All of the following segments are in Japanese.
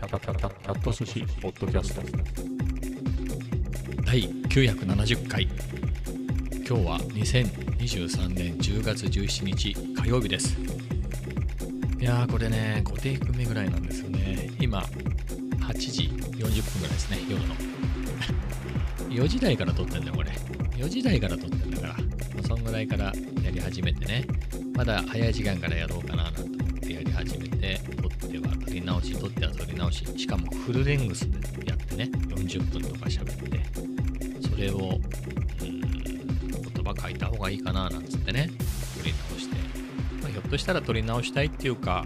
キャキャキャキャキャット寿司ポッドキャスト。第970回。今日は2023年10月17日火曜日です。いやーこれね5テイク目ぐらいなんですよね。今8時40分ぐらいですね夜の。4時台から撮ってんだよこれ。4時台から撮ってんだから、そんぐらいからやり始めてね。まだ早い時間からやろうかななん直し撮っては撮り直し。しかもフルレングスでやってね。40分とか喋ってそれをうーん言葉書いた方がいいかななんつってね。撮り直して、まあ、ひょっとしたら撮り直したいっていうか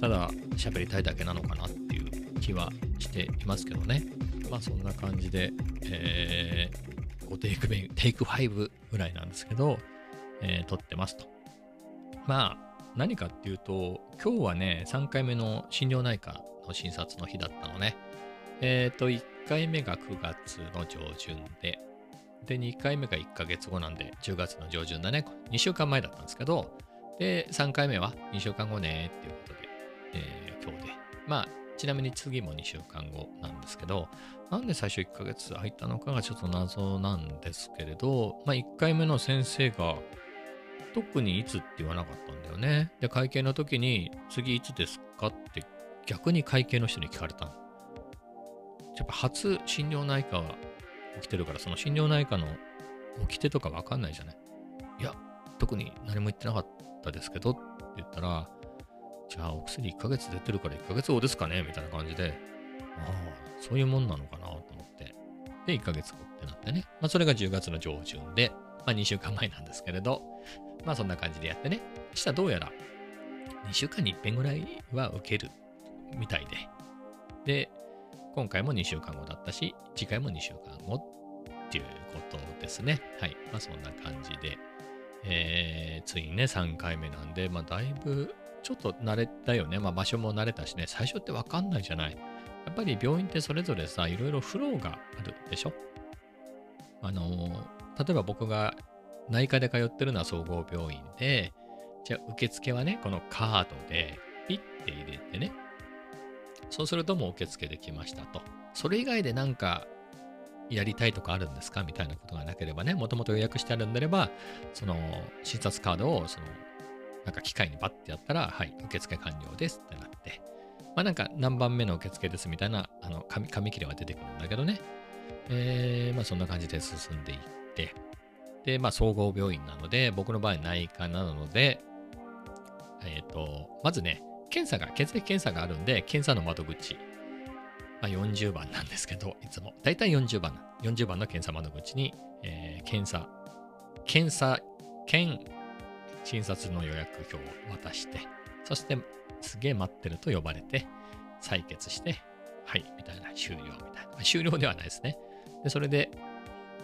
ただ喋りたいだけなのかなっていう気はしていますけどね。まあそんな感じで、えー、5テイク目テイク5ぐらいなんですけど、えー撮ってますと。まあ何かっていうと今日はね3回目の心療内科の診察の日だったのね。えっ、と1回目が9月の上旬でで2回目が1ヶ月後なんで10月の上旬だね。2週間前だったんですけどで3回目は2週間後ねっていうことで、えー今日で。まあちなみに次も2週間後なんですけどなんで最初1ヶ月空いたのかがちょっと謎なんですけれど、まあ1回目の先生が特にいつって言わなかったんだよね。で、会計の時に、次いつですかって逆に会計の人に聞かれたの。やっぱ初心療内科は起きてるから、その心療内科の起きてとかわかんないじゃない。いや、特に何も言ってなかったですけどって言ったら、じゃあお薬1ヶ月出てるから1ヶ月後ですかねみたいな感じで、ああ、そういうもんなのかなと思って。で、1ヶ月後ってなってね。まあ、それが10月の上旬で、まあ、2週間前なんですけれど、まあそんな感じでやってね。そしたらどうやら2週間に一遍ぐらいは受けるみたいで。で、今回も2週間後だったし、次回も2週間後っていうことですね。はい。まあそんな感じで。えー、ついにね、3回目なんで、まあだいぶちょっと慣れたよね。まあ場所も慣れたしね、最初ってわかんないじゃない。やっぱり病院ってそれぞれさ、いろいろフローがあるでしょあのー例えば僕が内科で通ってるのは総合病院で、じゃあ受付はね、このカードでピッて入れてね、そうするともう受付できましたと。それ以外でなんかやりたいとかあるんですか？みたいなことがなければね、もともと予約してあるんであれば、その診察カードをそのなんか機械にバッてやったら、はい、受付完了ですってなって、まあなんか何番目の受付ですみたいなあの紙紙切れは出てくるんだけどね、えー、まあそんな感じで進んでいって、で、まあ、総合病院なので、僕の場合内科なので、えっ、と、まずね、検査が、血液検査があるんで、検査の窓口、まあ、40番なんですけど、いつも。だいたい40番、40番の検査窓口に、えー検査、検査兼診察の予約表を渡して、そして、すげえ待ってると呼ばれて、採血して、はい、みたいな、終了みたいな。まあ終了ではないですね。で、それで、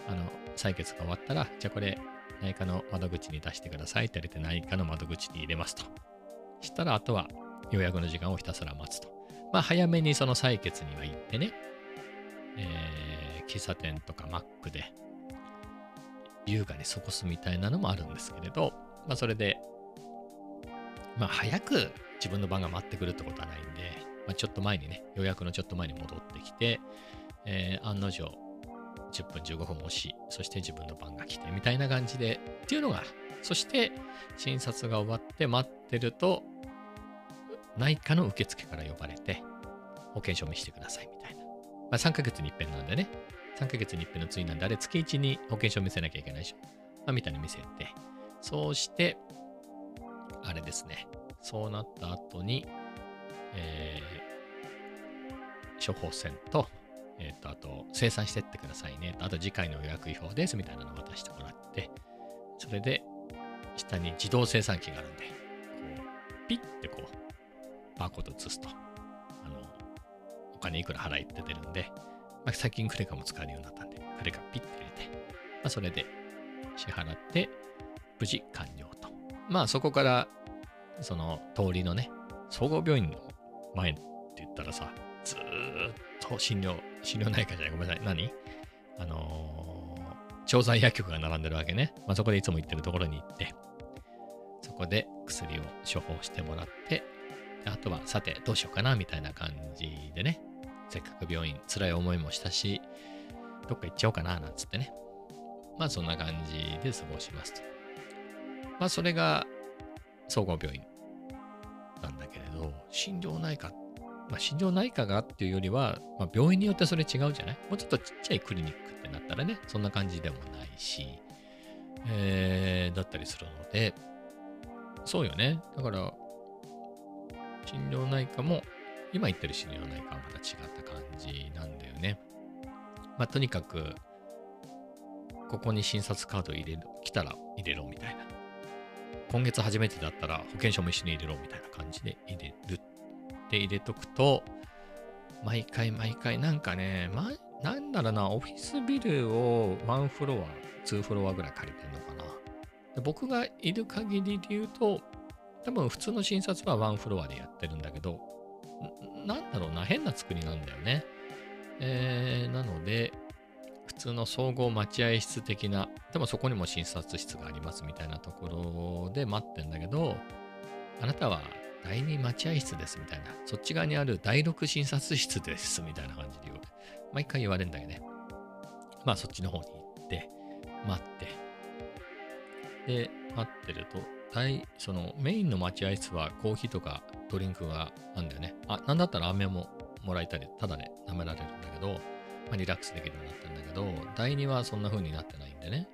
あの、採血が終わったら、じゃあこれ、内科の窓口に出してくださいって言われて、内科の窓口に入れますと。したら、あとは予約の時間をひたすら待つと。まあ、早めにその採血には行ってね、えー喫茶店とかマックで、優雅に過ごすみたいなのもあるんですけれど、まあ、それで、まあ、早く自分の番が待ってくるってことはないんで、まあ、ちょっと前にね、予約のちょっと前に戻ってきて、えー案の定、10分15分押し、そして自分の番が来てみたいな感じで、っていうのが、そして診察が終わって待ってると、内科の受付から呼ばれて、保険証見せてくださいみたいな。まあ、3ヶ月に一遍なんでね、3ヶ月に一遍の追なんで、あれ月1に保険証見せなきゃいけないでしょ。まあ、みたいに見せて、そうして、あれですね、そうなった後に、えー処方箋と、えっ、と、あと、生産してってくださいね。あと、次回の予約表です。みたいなのを渡してもらって、それで、下に自動生産機があるんで、こう、ピッてこう、バーコード移すと、あの、お金いくら払いって出るんで、まあ、最近クレカも使えるようになったんで、クレカピッて入れて、まあ、それで支払って、無事完了と。まあ、そこから、その通りのね、総合病院の前って言ったらさ、診療、診療内科じゃない、ごめんなさい。何？あのー調剤薬局が並んでるわけね。まあ、そこでいつも行ってるところに行って、そこで薬を処方してもらって、あとは、さて、どうしようかな、みたいな感じでね、せっかく病院、辛い思いもしたし、どっか行っちゃおうかな、なんつってね。まあ、そんな感じで過ごしますと。まあ、それが、総合病院なんだけれど、心療内科っ、まあ、心療内科がっていうよりは、まあ、病院によってそれ違うじゃない？もうちょっとちっちゃいクリニックってなったらね、そんな感じでもないし、えー、だったりするので、そうよね。だから、心療内科も、今言ってる心療内科はまた違った感じなんだよね。まあ、とにかく、ここに診察カード入れる、来たら入れろみたいな。今月初めてだったら保険証も一緒に入れろみたいな感じで入れるって入れとくと、毎回毎回なんかね、ま、なんだろうな、オフィスビルをワンフロア、ツーフロアぐらい借りてんのかな。で僕がいる限りで言うと、多分普通の診察はワンフロアでやってるんだけど、なんだろうな、変な作りなんだよね。えー、なので、普通の総合待合室的な、でもそこにも診察室がありますみたいなところで待ってんだけど、あなたは第2待合室ですみたいな、そっち側にある第6診察室ですみたいな感じで言う。毎回言われるんだけどね。まあそっちの方に行って、待って。で、待ってると、大、そのメインの待合室はコーヒーとかドリンクがあるんだよね。あ、なんだったら飴ももらえたり、ただで舐められるんだけど、まあ、リラックスできるようになってるんだけど、第2はそんな風になってないんでね。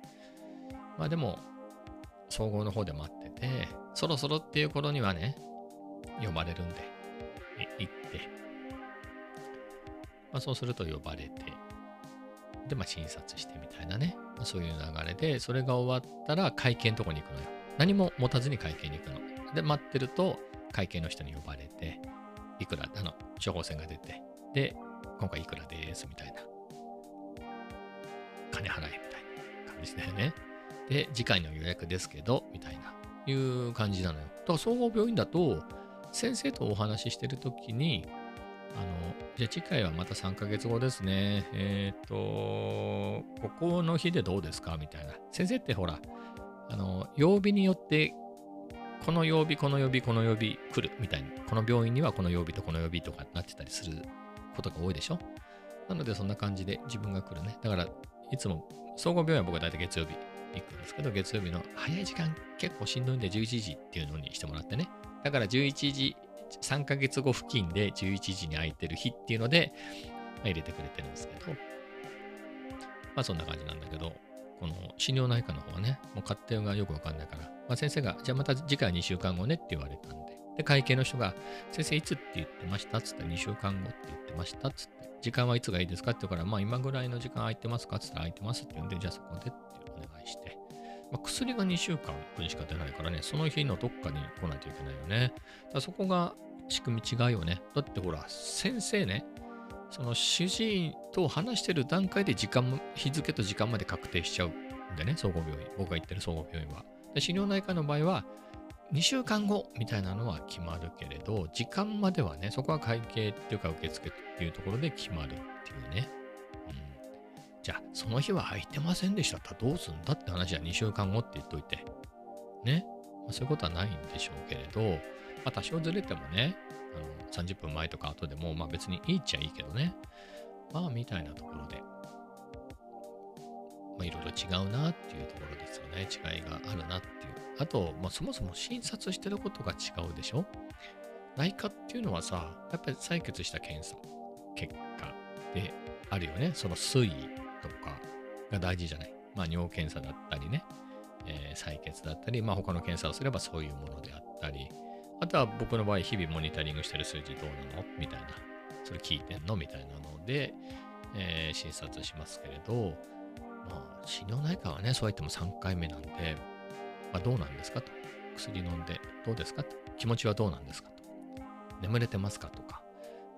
まあでも、総合の方で待ってて、そろそろっていう頃にはね、呼ばれるんで、行って、まあそうすると呼ばれて、で、まあ診察してみたいなね、まあ、そういう流れで、それが終わったら会見のとこに行くのよ。何も持たずに会計に行くの。で、待ってると、会計の人に呼ばれて、いくら、あの、処方箋が出て、で、今回いくらですみたいな。金払えみたいな感じだよね。で、次回の予約ですけど、みたいな、いう感じなのよ。だから総合病院だと、先生とお話ししてるときに、あの、じゃあ次回はまた3ヶ月後ですね。えっ、ー、と、ここの日でどうですか？みたいな。先生ってほら、あの、曜日によって、この曜日、この曜日、この曜日来るみたいに、この病院にはこの曜日とこの曜日とかなってたりすることが多いでしょ？なのでそんな感じで自分が来るね。だから、いつも、総合病院は僕は大体月曜日行くんですけど、月曜日の早い時間結構しんどいんで11時っていうのにしてもらってね。だから11時、3ヶ月後付近で11時に空いてる日っていうので、まあ、入れてくれてるんですけど、まあそんな感じなんだけど、この心療内科の方はね、もう勝手がよくわかんないから、まあ、先生が、じゃあまた次回2週間後ねって言われたんで、で、会計の人が、先生いつって言ってましたっつったら2週間後って言ってましたっつって、時間はいつがいいですかって言うから、まあ今ぐらいの時間空いてますかっつったら空いてますって言うんで、じゃあそこでってお願いして、まあ、薬が2週間分しか出ないからね、その日のどっかに来ないといけないよね。だそこが仕組み違うよね。だってほら、先生ね、その主治医と話してる段階で時間も、日付と時間まで確定しちゃうんでね、総合病院。僕が行ってる総合病院は。で、心療内科の場合は、2週間後みたいなのは決まるけれど、時間まではね、そこは会計っていうか受付っていうところで決まるっていうね。じゃあ、その日は空いてませんでしたったらどうすんだって話は2週間後って言っといて。ね。まあ、そういうことはないんでしょうけれど、まあ、多少ずれてもね、あの30分前とか後でも、まあ別にいいっちゃいいけどね。まあ、みたいなところで、まあ、いろいろ違うなっていうところですよね。違いがあるなっていう。あと、まあ、そもそも診察してることが違うでしょ内科っていうのはさ、やっぱり採血した検査、結果であるよね。その推移とかが大事じゃない？まあ、尿検査だったりね、えー、採血だったり、まあ、他の検査をすればそういうものであったり、あとは僕の場合、日々モニタリングしてる数字どうなの？みたいな、それ聞いてんの？みたいなので、えー、診察しますけれど、まあ、心療内科はね、そうやっても3回目なんで、まあ、どうなんですかと。薬飲んでどうですかと。気持ちはどうなんですかと。眠れてますかとか、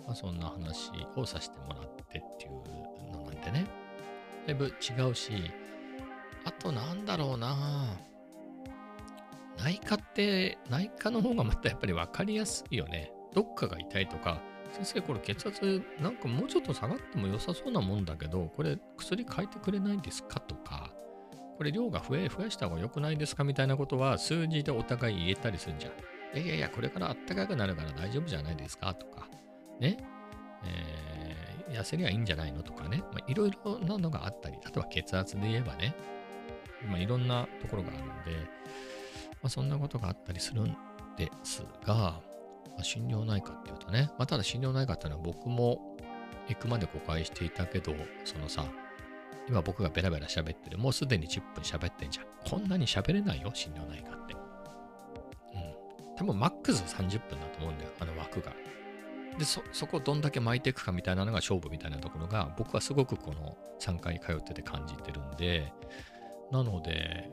まあ、そんな話をさせてもらってっていうのなんでね。だいぶ違うし、あとなんだろうな内科って、内科の方がまたやっぱり分かりやすいよね。どっかが痛いとか、先生これ血圧なんかもうちょっと下がっても良さそうなもんだけど、これ薬変えてくれないですかとか、これ量が増え、増やした方が良くないですかみたいなことは数字でお互い言えたりするんじゃん。いやいやいや、これから暖かくなるから大丈夫じゃないですかとか、ね、えー痩せりゃいいんじゃないのとかね、まあ、いろいろなのがあったり、あとは血圧で言えばね、まあ、いろんなところがあるんで、まあ、そんなことがあったりするんですが、まあ、心療内科っていうとね、まあ、ただ心療内科っていうのは僕も行くまで誤解していたけど、そのさ、今僕がベラベラ喋ってる、もうすでに10分喋ってんじゃん。こんなに喋れないよ、心療内科って。うん。多分マックス30分だと思うんだよ、あの枠が。で、そ、こをどんだけ巻いていくかみたいなのが勝負みたいなところが、僕はすごくこの3回通ってて感じてるんで、なので、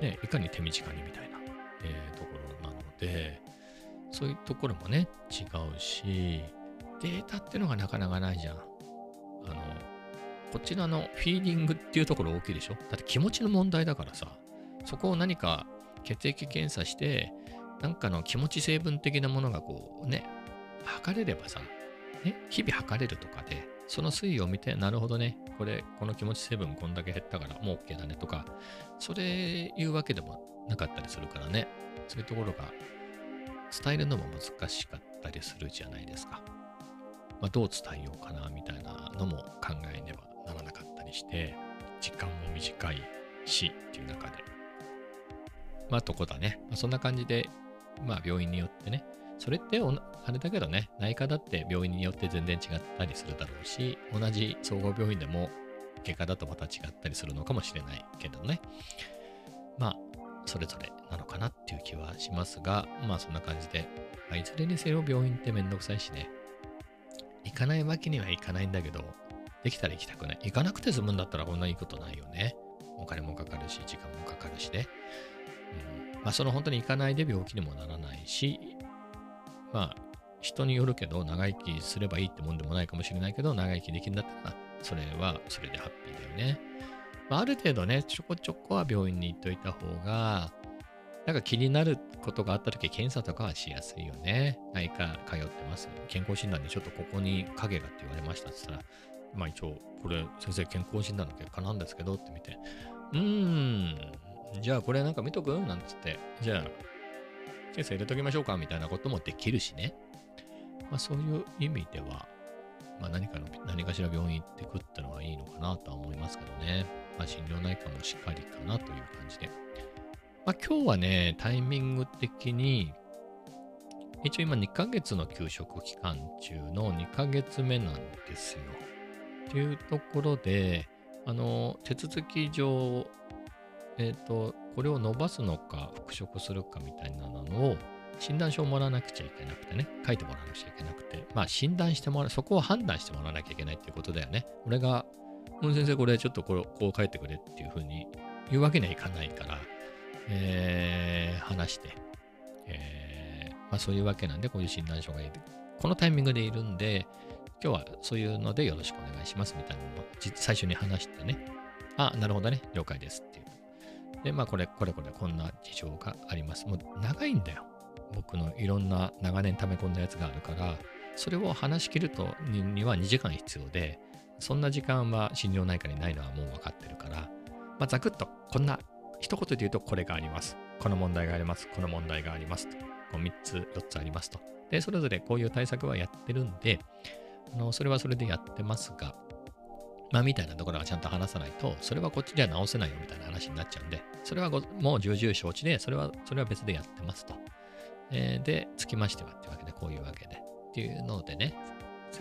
ね、いかに手短にみたいな、えーところなので、そういうところもね、違うし、データっていうのがなかなかないじゃん。あの、こちらのフィーリングっていうところ大きいでしょ？だって気持ちの問題だからさ、そこを何か血液検査して、なんかの気持ち成分的なものがこうね、測れればさ、ね、日々測れるとかで、その推移を見て、なるほどね、これ、この気持ち成分こんだけ減ったからもう OK だねとか、それ言うわけでもなかったりするからね、そういうところが伝えるのも難しかったりするじゃないですか。まあ、どう伝えようかなみたいなのも考えねばならなかったりして、時間も短いしっていう中で。まあ、とこだね。まあ、そんな感じで、まあ、病院によってね、それってあれだけどね、内科だって病院によって全然違ったりするだろうし、同じ総合病院でも外科だとまた違ったりするのかもしれないけどね。まあ、それぞれなのかなっていう気はしますが、まあそんな感じで、まあ、いずれにせよ病院ってめんどくさいしね、行かないわけにはいかないんだけど、できたら行きたくない。行かなくて済むんだったらこんないいことないよね。お金もかかるし、時間もかかるしね。うん、まあその本当に行かないで病気にもならないし、まあ人によるけど長生きすればいいってもんでもないかもしれないけど、長生きできるんだったら、それはそれでハッピーだよね。まあ、ある程度ね、ちょこちょこは病院に行っといた方が、なんか気になることがあった時検査とかはしやすいよね。内科通ってます。健康診断でちょっとここに影がって言われましたって言ったら、まあ一応、これ先生健康診断の結果なんですけどって見て、うーん、じゃあこれなんか見とく？なんつって、じゃあ、検査入れときましょうかみたいなこともできるしね。まあそういう意味では、まあ何かの、何かしら病院行ってくってのはいいのかなとは思いますけどね。まあ心療内科もしっかりかなという感じで。まあ今日はね、タイミング的に、一応今2ヶ月の休職期間中の2ヶ月目なんですよ。というところで、あの、手続き上、えっ、と、これを伸ばすのか復職するかみたいなのを診断書をもらわなくちゃいけなくてね、書いてもらわなくちゃいけなくて、まあ診断してもらう、そこを判断してもらわなきゃいけないっていうことだよね。俺が、うん、先生これちょっとこれこう書いてくれっていうふうに言うわけにはいかないから、えー、話して、えー、まあそういうわけなんで、こういう診断書がいる。このタイミングでいるんで、今日はそういうのでよろしくお願いしますみたいなのを最初に話してね、あ、なるほどね、了解ですって。で、まあこれ、これこれこんな事情があります。もう長いんだよ。僕のいろんな長年溜め込んだやつがあるから、それを話し切るとには2時間必要で、そんな時間は心療内科にないのはもう分かってるから、まあ、ざくっとこんな一言で言うとこれがあります。この問題があります。この問題がありますと。こう3つ、4つありますと。で、それぞれこういう対策はやってるんで、あのそれはそれでやってますが、まあ、みたいなところはちゃんと話さないと、それはこっちでは直せないよみたいな話になっちゃうんで、それはもう重々承知で、それは、それは別でやってますと。えーで、つきましてはってわけで、こういうわけで。っていうのでね、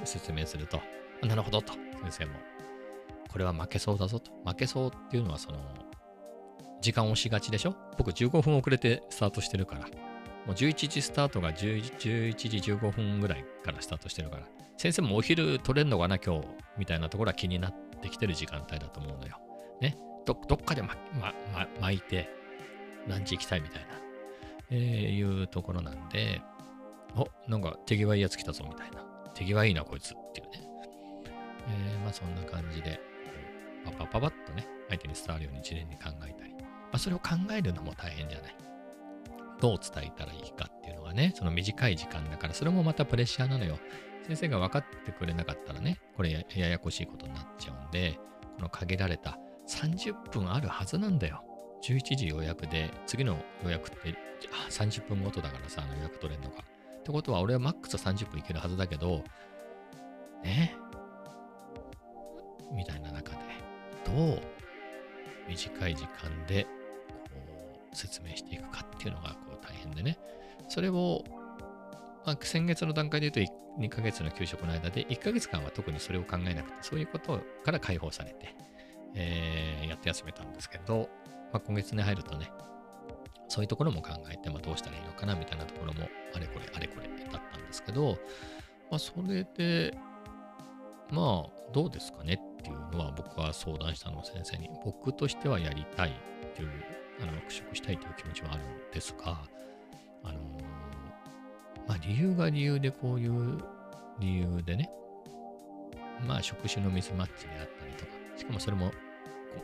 説明すると、なるほどと、先生も。これは負けそうだぞと。負けそうっていうのは、その、時間をしがちでしょ？僕15分遅れてスタートしてるから。もう11時スタートが11時15分ぐらいからスタートしてるから。先生もお昼取れんのかな今日みたいなところは気になってきてる時間帯だと思うのよ。ね。どどっかでま、ま、ま、巻いて、ランチ行きたいみたいな、えーいうところなんで、お、なんか手際いいやつ来たぞみたいな。手際いいなこいつっていうね。えーまあそんな感じで、パパパパッとね、相手に伝わるように一連に考えたり。まあそれを考えるのも大変じゃない。どう伝えたらいいかっていうのがね、その短い時間だから、それもまたプレッシャーなのよ。先生が分かってくれなかったらね、これややこしいことになっちゃうんで、この限られた30分あるはずなんだよ。11時予約で、次の予約って30分ごとだからさ、あの予約取れんのが。ってことは、俺はマックス30分いけるはずだけど、ねみたいな中で、どう？短い時間で説明していくかっていうのがこう大変でね。それを、まあ、先月の段階で言うと2ヶ月の給食の間で1ヶ月間は特にそれを考えなくて、そういうことから解放されて、えーやって休めたんですけど、まあ、今月に入るとね、そういうところも考えて、まあ、どうしたらいいのかなみたいなところもあれこれあれこれだったんですけど、まあ、それで、まあ、どうですかねっていうのは僕は相談したの先生に、僕としてはやりたいっていう、あの、復職したいという気持ちはあるんですが、あのまあ、理由が理由でこういう理由でね、まあ、職種のミスマッチであったりとか、しかもそれも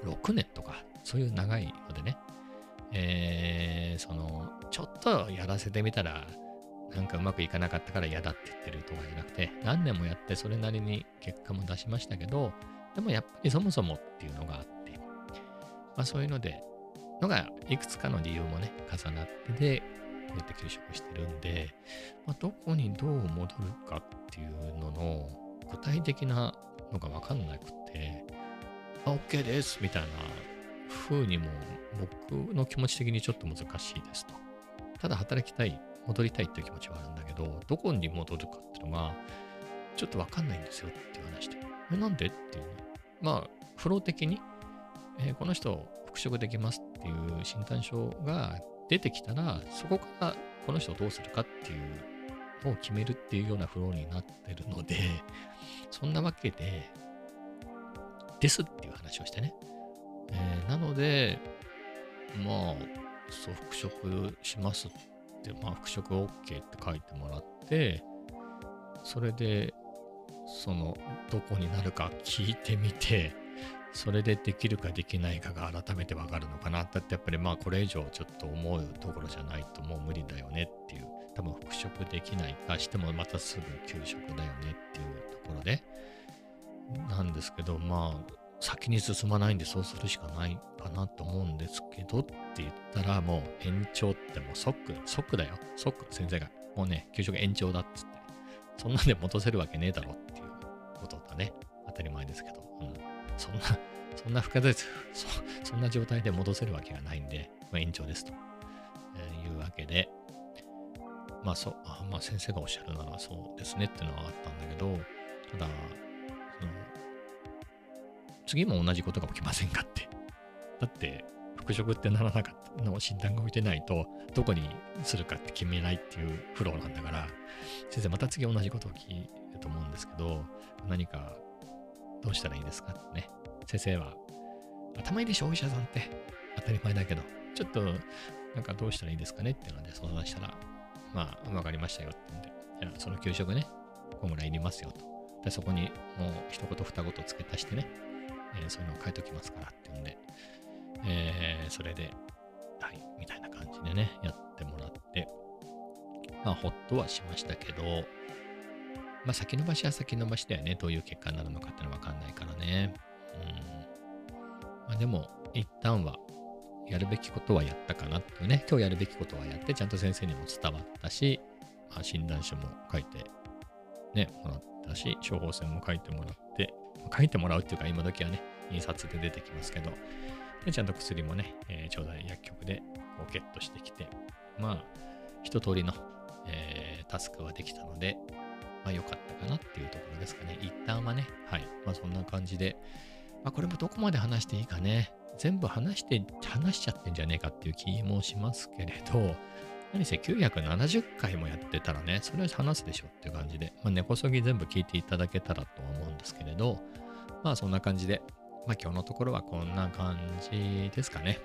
6年とか、そういう長いのでね、えー、その、ちょっとやらせてみたら、なんかうまくいかなかったから嫌だって言ってるとかじゃなくて、何年もやってそれなりに結果も出しましたけど、でもやっぱりそもそもっていうのがあって、まあそういうので、のがいくつかの理由もね、重なってで、こうやって休職してるんで、まあ、どこにどう戻るかっていうのの具体的なのがわかんなくて、あ、OK ですみたいな風にも僕の気持ち的にちょっと難しいですと。ただ働きたい、戻りたいっていう気持ちはあるんだけど、どこに戻るかっていうのがちょっとわかんないんですよっていう話で。え、なんで？っていうね。まあ、フロー的に、えーこの人復職できますっっていう診断書が出てきたら、そこからこの人をどうするかっていうのを決めるっていうようなフローになってるので、そんなわけで、ですっていう話をしてね。えーなので、まあ、そう、復職しますって、まあ、復職 OK って書いてもらって、それで、その、どこになるか聞いてみて、それでできるかできないかが改めてわかるのかな。だってやっぱりまあこれ以上ちょっと思うところじゃないともう無理だよねっていう。多分復職できないかしてもまたすぐ休職だよねっていうところで。なんですけど、まあ先に進まないんでそうするしかないかなと思うんですけどって言ったらもう延長ってもう即、即だよ。即先生が。もうね、休職延長だっつって。そんなんで戻せるわけねえだろっていうことだね。当たり前ですけど。そんな、そんな深です。そそんな状態で戻せるわけがないんで、まあ、延長ですと、えーいうわけで、まあそう、あまあ先生がおっしゃるならそうですねっていうのはあったんだけど、ただ、その、次も同じことが起きませんかって。だって、復職ってならなかったの診断が置いてないと、どこにするかって決めないっていうフローなんだから、先生また次同じことを聞いると思うんですけど、何かどうしたらいいですかってね。先生は、頭いいでしょ、お医者さんって。当たり前だけど、ちょっと、なんかどうしたらいいですかねっていうので相談したら、まあ、わかりましたよって言うんで、じゃあその給食ね、こんぐらいいりますよと。で、そこにもう一言二言付け足してね、えーそういうのを書いときますからって言うんで、えーそれで、はい、みたいな感じでね、やってもらって、まあ、ほっとはしましたけど、まあ、先延ばしは先延ばしだよね。どういう結果になるのかってのはわかんないからね。うん。まあ、でも、一旦は、やるべきことはやったかなっていうね。今日やるべきことはやって、ちゃんと先生にも伝わったし、まあ、診断書も書いて、ね、もらったし、処方箋も書いてもらって、書いてもらうっていうか、今時はね、印刷で出てきますけど、でちゃんと薬もね、えー、ちょうだい薬局でこうゲットしてきて、まあ、一通りの、えータスクはできたので、まあ良かったかなっていうところですかね。一旦はね、はい。まあそんな感じで、まあこれもどこまで話していいかね。全部話して、話しちゃってんじゃねえかっていう気もしますけれど、何せ970回もやってたらね、それは話すでしょっていう感じで、まあ根こそぎ全部聞いていただけたらとは思うんですけれど、まあそんな感じで、まあ今日のところはこんな感じですかね。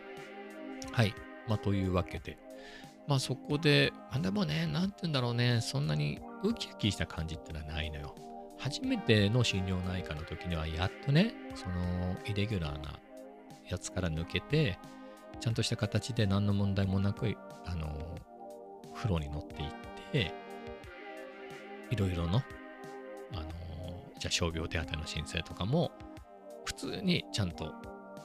はい。まあというわけで、まあそこで、あでもね、なんて言うんだろうね、そんなにウキウキした感じってのはないのよ。初めての心療内科の時には、やっとね、そのイレギュラーなやつから抜けて、ちゃんとした形で何の問題もなく、あの、風呂に乗っていって、いろいろの、あの、じゃあ傷病手当の申請とかも、普通にちゃんと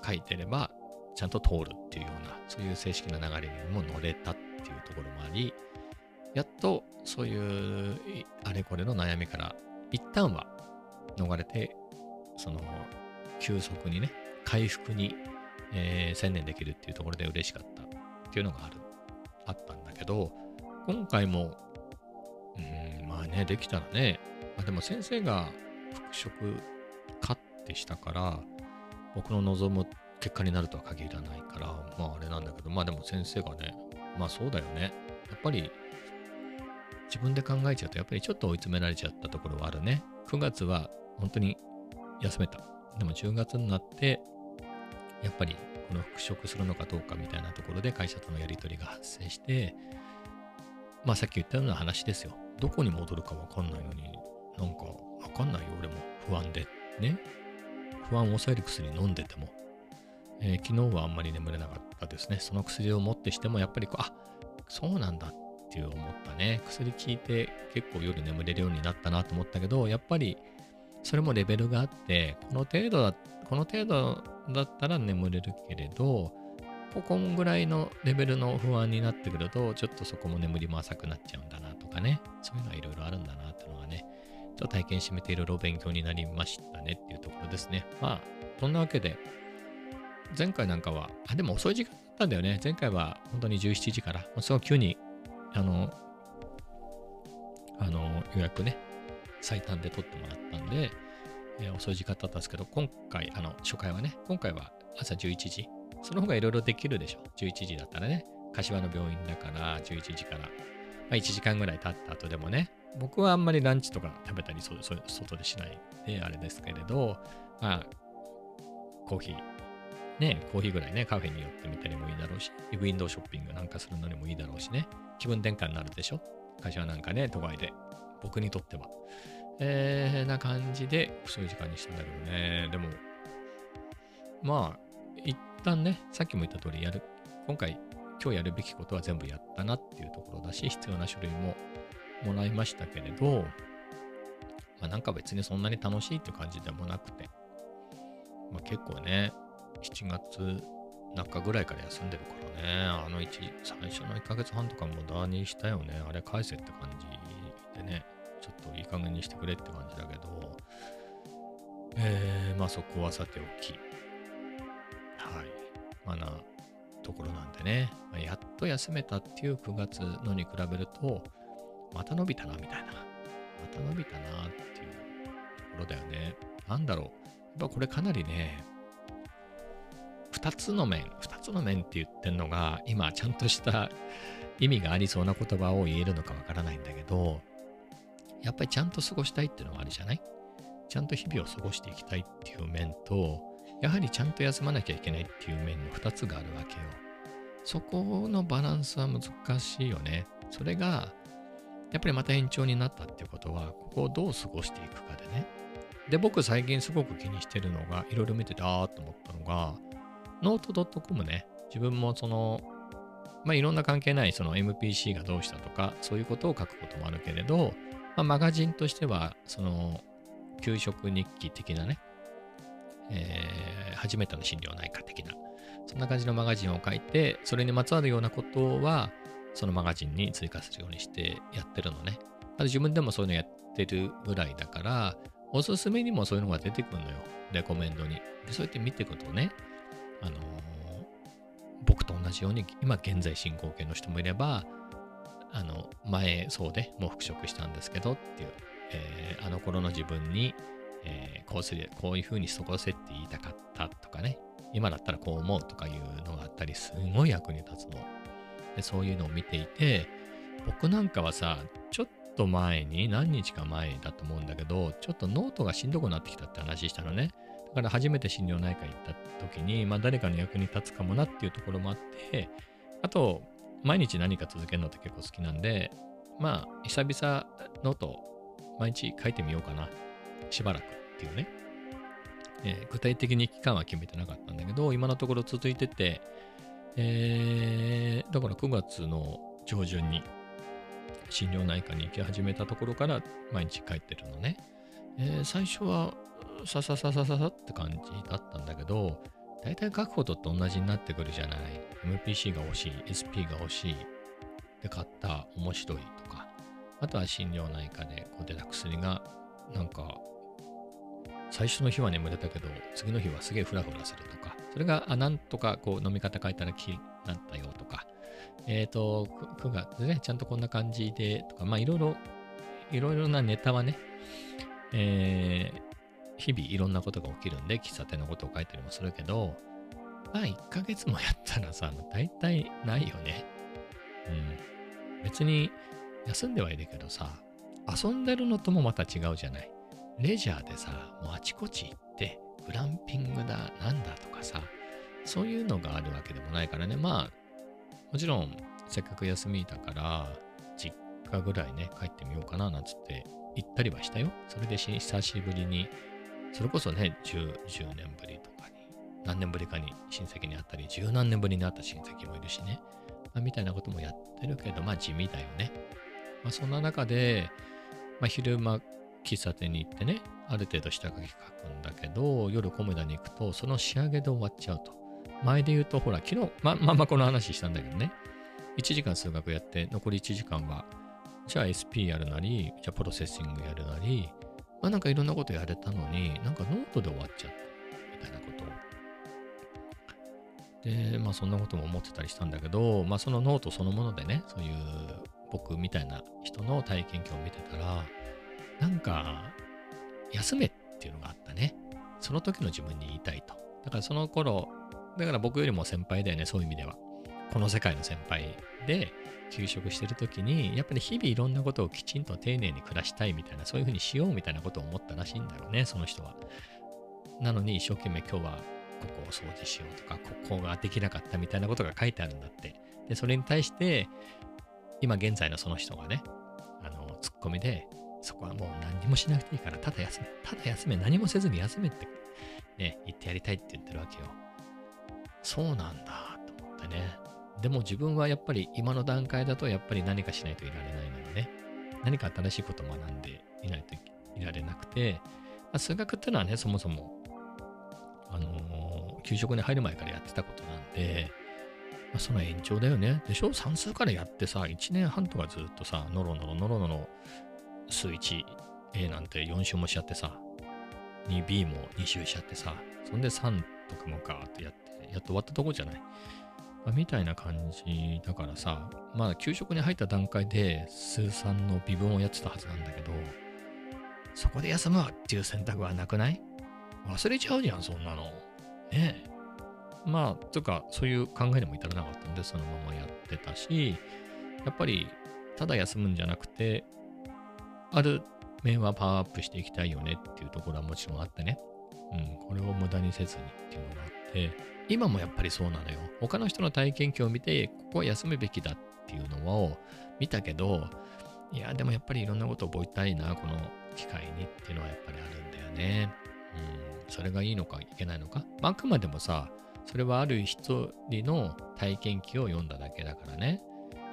書いてればちゃんと通るっていうような、そういう正式な流れにも乗れたっていうところもあり、やっとそういうあれこれの悩みから一旦は逃れて、その急速にね、回復に、えー専念できるっていうところで嬉しかったっていうのがある、あったんだけど、今回も、うん、まあね、できたらね、まあ、でも先生が復職かってしたから、僕の望む結果になるとは限らないから、まああれなんだけど、まあでも先生がね、まあそうだよね。やっぱり自分で考えちゃうと、やっぱりちょっと追い詰められちゃったところはあるね。9月は本当に休めた。でも10月になって、やっぱりこの復職するのかどうかみたいなところで会社とのやり取りが発生して、まあさっき言ったような話ですよ。どこに戻るかわかんないのに、なんかわかんないよ、俺も不安で。ね。不安を抑える薬飲んでても、えー昨日はあんまり眠れなかったですね。その薬をもってしても、やっぱりこう、あそうなんだっていう思ったね。薬効いて結構夜眠れるようになったなと思ったけど、やっぱりそれもレベルがあって、この程度だ、この程度だったら眠れるけれど、ここぐらいのレベルの不安になってくると、ちょっとそこも眠りも浅くなっちゃうんだなとかね。そういうのはいろいろあるんだなっていうのがね、ちょっと体験してみていろいろ勉強になりましたねっていうところですね。まあ、そんなわけで、前回なんかは、あ、でも遅い時間だったんだよね。前回は本当に17時から、まあすごい急に、あの、あの、予約ね、最短で取ってもらったんで、えー遅い時間だったんですけど、今回、あの、初回はね、今回は朝11時。その方がいろいろできるでしょ。11時だったらね。柏の病院だから、11時から、まあ、1時間ぐらい経った後でもね、僕はあんまりランチとか食べたりそそ外でしないであれですけれど、まあ、コーヒー、ね、コーヒーぐらいね、カフェに寄ってみたりもいいだろうし、ウィンドウショッピングなんかするのにもいいだろうしね、気分転換になるでしょ？柏なんかね、都会で、僕にとっては。えー、な感じで、そうい時間にしたんだけどね、でも、まあ、一旦ね、さっきも言った通りやる、今回、今日やるべきことは全部やったなっていうところだし、必要な書類ももらいましたけれど、まあなんか別にそんなに楽しいって感じでもなくて、まあ結構ね、7月中ぐらいから休んでるからね、あの一最初の1ヶ月半とか無駄にしたよね。あれ返せって感じでね、ちょっといい加減にしてくれって感じだけど、えー、まあそこはさておき、はい。まあなところなんでね、まあやっと休めたっていう9月のに比べると、また伸びたなみたいな。また伸びたなっていうところだよね。なんだろう。やっぱこれかなりね、二つの面、二つの面って言ってんのが、今ちゃんとした意味がありそうな言葉を言えるのかわからないんだけど、やっぱりちゃんと過ごしたいっていうのはあるじゃない？ちゃんと日々を過ごしていきたいっていう面と、やはりちゃんと休まなきゃいけないっていう面の二つがあるわけよ。そこのバランスは難しいよね。それが、やっぱりまた延長になったっていうことは、ここをどう過ごしていくかでね。で、僕最近すごく気にしてるのが、いろいろ見てて、あーと思ったのが、ノート .com ね、自分もその、まあいろんな関係ないその MPC がどうしたとか、そういうことを書くこともあるけれど、まあマガジンとしては、その、給食日記的なね、えー初めての診療内科的な、そんな感じのマガジンを書いて、それにまつわるようなことは、そのマガジンに追加するようにしてやってるのね。あと自分でもそういうのやってるぐらいだから、おすすめにもそういうのが出てくるのよ。レコメンドに。で、そうやって見ていくとね、あのー僕と同じように、今現在進行形の人もいれば、あの、前そうでもう復職したんですけどっていう、えーあの頃の自分に、えーこうする、こういう風に過ごせって言いたかったとかね、今だったらこう思うとかいうのがあったり、すごい役に立つの。で、そういうのを見ていて、僕なんかはさ、ちょっと前に、何日か前だと思うんだけど、ちょっとノートがしんどくなってきたって話したのね。だから初めて心療内科行った時に、まあ誰かの役に立つかもなっていうところもあって、あと、毎日何か続けるのって結構好きなんで、まあ、久々ノート、毎日書いてみようかな。しばらくっていうね。えー具体的に期間は決めてなかったんだけど、今のところ続いてて、えーだから9月の上旬に心療内科に行き始めたところから毎日帰ってるのね。えー最初はささささささって感じだったんだけど、大体書くことと同じになってくるじゃない。MPC が欲しい、SP が欲しい、で買った面白いとか、あとは心療内科でこう出た薬が、なんか、最初の日は眠れたけど、次の日はすげえフラフラするとか、それが、あ、なんとかこう飲み方変えたら気になったよとか、えっ、ー、と、9月ね、ちゃんとこんな感じでとか、まあいろいろ、いろいろなネタはね、えー、日々いろんなことが起きるんで、喫茶店のことを書いたりもするけど、まあ1ヶ月もやったらさ、大体ないよね。うん。別に休んではいるけどさ、遊んでるのともまた違うじゃない。レジャーでさ、もうあちこち行って、グランピングだ、なんだとかさ、そういうのがあるわけでもないからね。まあ、もちろん、せっかく休みだから、実家ぐらいね、帰ってみようかな、なんつって行ったりはしたよ。それで久しぶりに、それこそね、10, 10年ぶりとかに、何年ぶりかに親戚に会ったり、十何年ぶりに会った親戚もいるしね。まあ、みたいなこともやってるけど、まあ地味だよね。まあそんな中で、まあ昼間、喫茶店に行ってね、ある程度下書き書くんだけど、夜コメダに行くと、その仕上げで終わっちゃうと。前で言うと、ほら、昨日、ま、まあまあこの話したんだけどね、1時間数学やって、残り1時間はじゃあ SP やるなり、じゃあプロセッシングやるなり、まあなんかいろんなことやれたのに、なんかノートで終わっちゃったみたいなことで、まあそんなことも思ってたりしたんだけど、まあそのノートそのものでね、そういう僕みたいな人の体験記を見てたら、なんか休めっていうのがあったね。その時の自分に言いたいと。だからその頃、だから僕よりも先輩だよね、そういう意味では。この世界の先輩で、休職してる時に、やっぱり日々いろんなことをきちんと丁寧に暮らしたいみたいな、そういうふうにしようみたいなことを思ったらしいんだろうね、その人は。なのに一生懸命今日はここを掃除しようとか、ここができなかったみたいなことが書いてあるんだって。で、それに対して、今現在のその人がね、あの、ツッコミで、そこはもう何にもしなくていいから、ただ休め、ただ休め、何もせずに休めって、ね、言ってやりたいって言ってるわけよ。そうなんだ、と思ってね。でも自分はやっぱり今の段階だとやっぱり何かしないといられないのよね。何か新しいことを学んでいないといられなくて、まあ、数学っていうのはね、そもそも、あのー、給食に入る前からやってたことなんで、まあ、その延長だよね。でしょ？算数からやってさ、1年半とかずっとさ、ノロノロノロノロ数 1A なんて4週もしちゃってさ、2B も2週しちゃってさ、そんで3とかもガーってやって、やっと終わったとこじゃない？まあ、みたいな感じだからさ、まあ給食に入った段階で数3の微分をやってたはずなんだけど、そこで休むわっていう選択はなくない？忘れちゃうじゃん、そんなの。ねえ。まあ、とか、そういう考えにも至らなかったんで、そのままやってたし、やっぱり、ただ休むんじゃなくて、ある面はパワーアップしていきたいよねっていうところはもちろんあってね。うん、これを無駄にせずにっていうのがあって、今もやっぱりそうなのよ。他の人の体験記を見て、ここは休むべきだっていうのを見たけど、いや、でもやっぱりいろんなことを覚えたいな、この機会にっていうのはやっぱりあるんだよね。うん、それがいいのかいけないのか？まあ、あくまでもさ、それはある一人の体験記を読んだだけだからね。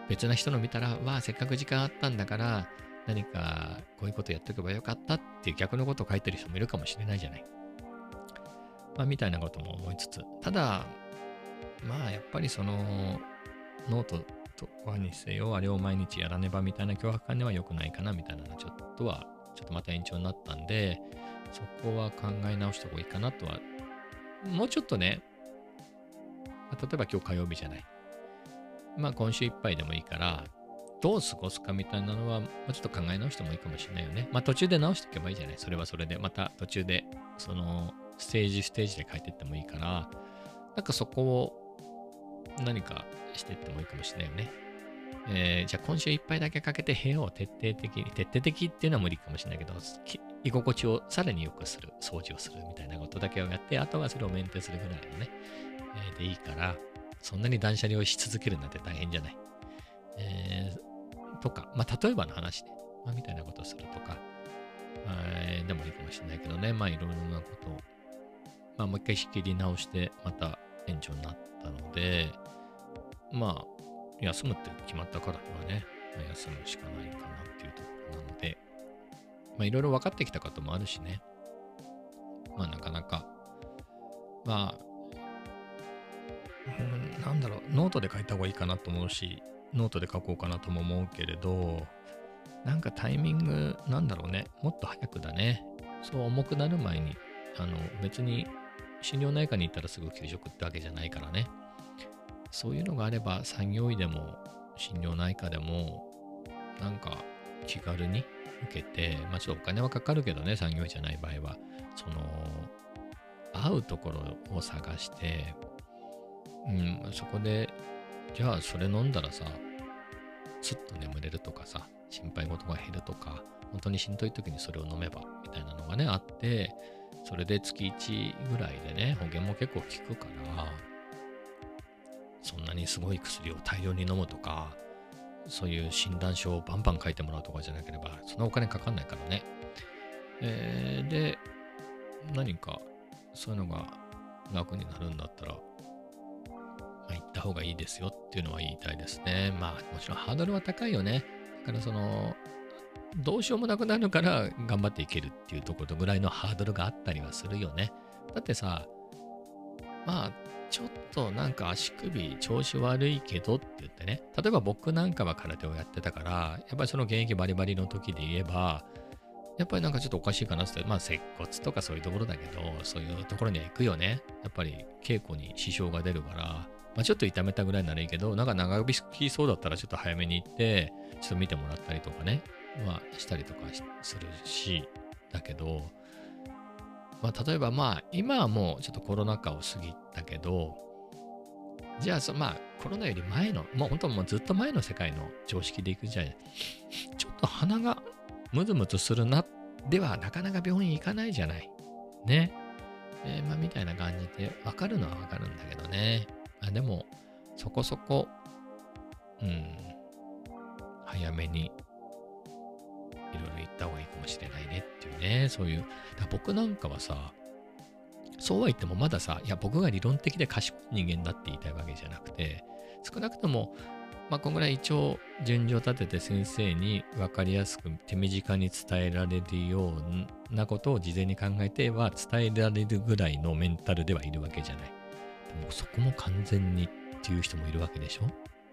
別な人の見たら、わあ、せっかく時間あったんだから、何かこういうことやっておけばよかったっていう逆のことを書いてる人もいるかもしれないじゃない。まあ、みたいなことも思いつつ、ただ、まあ、やっぱりその、ノートとかにせよ、あれを毎日やらねばみたいな脅迫感では良くないかなみたいなのはちょっとは、ちょっとまた延長になったんで、そこは考え直した方がいいかなとは、もうちょっとね、ま例えば今日火曜日じゃない。まあ今週いっぱいでもいいから、どう過ごすかみたいなのは、もうちょっと考え直してもいいかもしれないよね。まあ途中で直していけばいいじゃない。それはそれで。また途中で、その、ステージステージで書いていってもいいから、なんかそこを何かしていってもいいかもしれないよね。えー、じゃあ今週いっぱいだけかけて部屋を徹底的に、徹底的っていうのは無理かもしれないけど、居心地をさらに良くする、掃除をするみたいなことだけをやって、あとはそれをメンテするぐらいのね、えー、でいいから、そんなに断捨離をし続けるなんて大変じゃない。えー、とか、まあ例えばの話で、まあ、みたいなことをするとか、えー、でもいいかもしれないけどね、まあいろいろなことをまあ、もう一回仕切り直して、また延長になったので、まあ、休むって決まったからにはね、まあ、休むしかないかなっていうところなので、まあ、いろいろ分かってきたこともあるしね、まあ、なかなか、まあ、うん、なんだろう、ノートで書いた方がいいかなと思うし、ノートで書こうかなとも思うけれど、なんかタイミング、なんだろうね、もっと早くだね。そう重くなる前に、あの、別に心療内科に行ったらすぐ休職ってわけじゃないからね。そういうのがあれば、産業医でも心療内科でも、なんか気軽に受けて、まあちょっとお金はかかるけどね、産業医じゃない場合は、その、会うところを探して、うん、そこで、じゃあそれ飲んだらさ、すっと眠れるとかさ、心配事が減るとか、本当にしんどい時にそれを飲めばみたいなのがね、あって、それで月1ぐらいでね、保険も結構効くから、そんなにすごい薬を大量に飲むとか、そういう診断書をバンバン書いてもらうとかじゃなければ、そんなお金かかんないからね。えーで、何かそういうのが楽になるんだったら、ま、行った方がいいですよっていうのは言いたいですね。まあ、もちろんハードルは高いよね。だからその、どうしようもなくなるから頑張っていけるっていうところぐらいのハードルがあったりはするよね。だってさ、まあ、ちょっとなんか足首調子悪いけどって言ってね、例えば僕なんかは空手をやってたから、やっぱりその現役バリバリの時で言えば、やっぱりなんかちょっとおかしいかなって、まあ接骨とかそういうところだけど、そういうところには行くよね。やっぱり稽古に支障が出るから、まあちょっと痛めたぐらいならいいけど、なんか長引きそうだったらちょっと早めに行って、ちょっと見てもらったりとかね、まあしたりとかするし、だけど、まあ例えばまあ今はもうちょっとコロナ禍を過ぎたけど、じゃあそまあコロナより前の、もう本当もうずっと前の世界の常識でいくじゃないちょっと鼻がムズムズするなではなかなか病院行かないじゃない。ね。えーまあみたいな感じでわかるのはわかるんだけどね。あでもそこそこ、うん、早めにいろいろ行った方がいいかもしれないねっていうね、そういう。だ僕なんかはさ、そうは言ってもまださ、いや僕が理論的で賢い人間だって言いたいわけじゃなくて、少なくとも、まあ、こんぐらい一応順序立てて先生に分かりやすく手短に伝えられるようなことを事前に考えては伝えられるぐらいのメンタルではいるわけじゃない。でもそこも完全にっていう人もいるわけでしょ？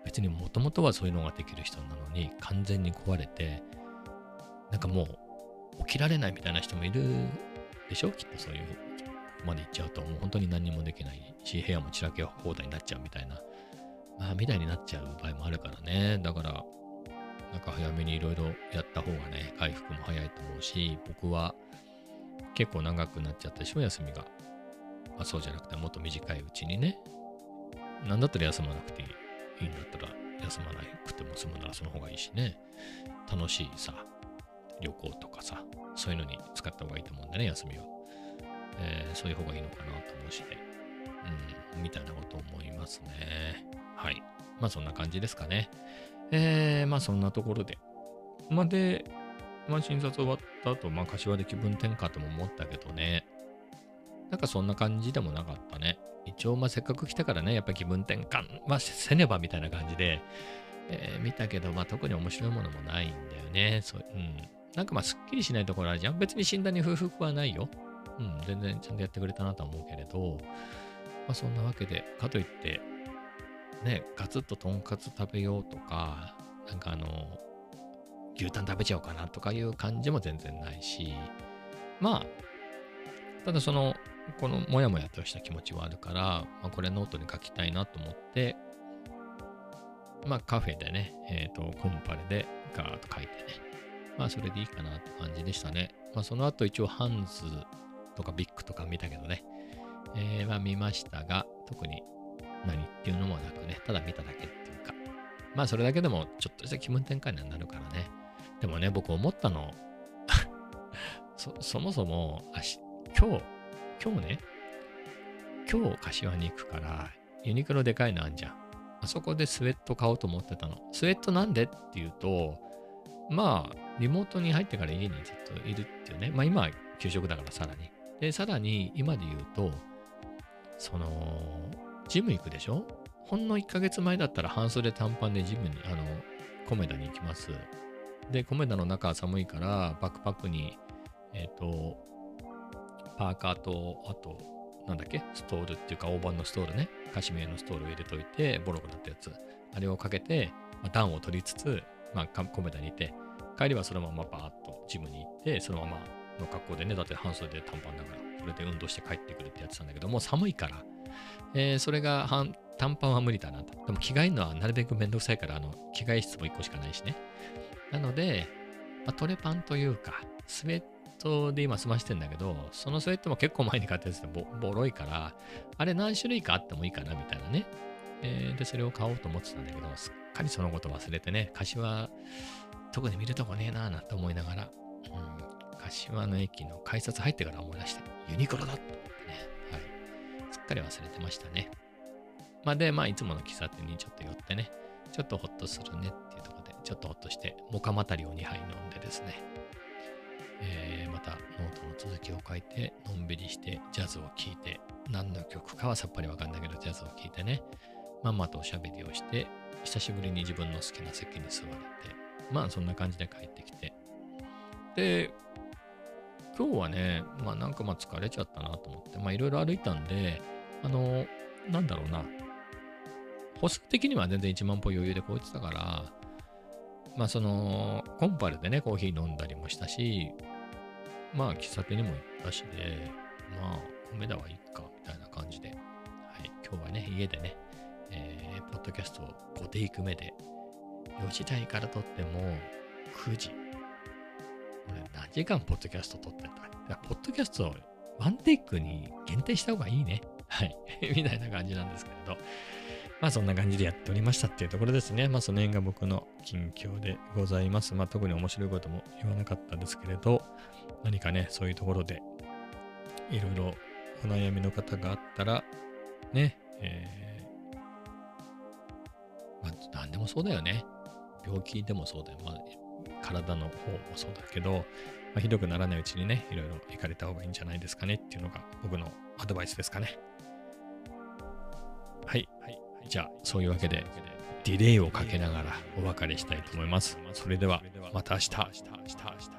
別にもともとはそういうのができる人なのに完全に壊れてなんかもう起きられないみたいな人もいるでしょきっとそういうまで行っちゃうともう本当に何もできないし部屋も散らけ放題になっちゃうみたいなまあ、みたいになっちゃう場合もあるからね。だから、なんか早めにいろいろやった方がね、回復も早いと思うし、僕は結構長くなっちゃったでしょ、休みが。まあ、そうじゃなくて、もっと短いうちにね。なんだったら休まなくていいいいんだったら、休まなくても済むならその方がいいしね。楽しいさ、旅行とかさ、そういうのに使った方がいいと思うんだね、休みは。えーそういう方がいいのかなと思うしね。うん、みたいなこと思いますね。はい。まあそんな感じですかね。えー、まあそんなところで。まあで、まあ診察終わった後、まあ柏で気分転換とも思ったけどね。なんかそんな感じでもなかったね。一応まあせっかく来たからね、やっぱ気分転換、まあせねばみたいな感じで、えー見たけど、まあ特に面白いものもないんだよね。そううん。なんかまあすっきりしないところあるじゃん。別に診断に不服はないよ。うん、全然ちゃんとやってくれたなと思うけれど、まあそんなわけで、かといって、ね、ガツッととんかつ食べようとか、なんかあの、牛タン食べちゃおうかなとかいう感じも全然ないし、まあ、ただその、このモヤモヤとした気持ちはあるから、まあ、これノートに書きたいなと思って、まあカフェでね、えっ、と、コンパレでガーッと書いてね、まあそれでいいかなって感じでしたね。まあその後一応ハンズとかビックとか見たけどね、えーまあ見ましたが、特に何っていうのもなくね、ただ見ただけっていうか、まあそれだけでもちょっとした気分転換にはなるからね。でもね、僕思ったの、そそもそもあし、今日、今日ね、今日柏に行くから、ユニクロでかいのあんじゃん。あそこでスウェット買おうと思ってたの。スウェットなんでっていうと、まあ、リモートに入ってから家にずっといるっていうね。まあ今は給食だからさらに。で、さらに今で言うと、その、ジム行くでしょ？ほんの1ヶ月前だったら半袖短パンでジムに、あの、コメダに行きます。で、コメダの中は寒いから、バックパックに、えっ、と、パーカーと、あと、なんだっけ？ストールっていうか大判のストールね。カシミヤのストールを入れといて、ボロボロだったやつ。あれをかけて、まあ、暖を取りつつ、まあ、米田にいて、帰りはそのままバーッとジムに行って、そのままの格好でね、だって半袖で短パンだから、それで運動して帰ってくるってやってたんだけど、もう寒いから、えー、それが短パンは無理だなと。でも着替えるのはなるべくめんどくさいから、あの着替え室も1個しかないしね。なので、まあ、トレパンというか、スウェットで今済ましてんだけど、そのスウェットも結構前に買ったやつでボボロいから、あれ何種類かあってもいいかなみたいなね。えー、で、それを買おうと思ってたんだけど、すっかりそのこと忘れてね、柏、特に見るとこねえなーなんて思いながら、うん、柏の駅の改札入ってから思い出して、ユニクロだと思ってね、はい。すっかり忘れてましたね。まあで、まあいつもの喫茶店にちょっと寄ってね、ちょっとホッとするねっていうところで、ちょっとホッとして、モカマタリを2杯飲んでですね、えー、またノートの続きを書いて、のんびりしてジャズを聴いて、何の曲かはさっぱりわかんないけど、ジャズを聴いてね、まんまとおしゃべりをして、久しぶりに自分の好きな席に座れて、まあそんな感じで帰ってきて、で、今日はね、まあなんかまあ疲れちゃったなと思って、まあいろいろ歩いたんで、あの、なんだろうな、歩数的には全然1万歩余裕で超えてたから、まあその、コンパルでね、コーヒー飲んだりもしたし、まあ喫茶店にも行ったしで、まあ、米田はいいか、みたいな感じで、はい、今日はね、家でね、ポッドキャストを5テイク目で、4時台から撮っても9時。俺何時間ポッドキャスト撮ってんだ？ポッドキャストをワンテイクに限定した方がいいね。はい。みたいな感じなんですけれど。まあそんな感じでやっておりましたっていうところですね。まあその辺が僕の近況でございます。まあ特に面白いことも言わなかったですけれど、何かね、そういうところでいろいろお悩みの方があったら、ね、えー、何でもそうだよね。病気でもそうだよ。まあ体の方もそうだけど、まあ、ひどくならないうちにね、いろいろ行かれた方がいいんじゃないですかねっていうのが僕のアドバイスですかね。はい。はいじゃあ、そういうわけで、ディレイをかけながらお別れしたいと思います。それでは、また明日。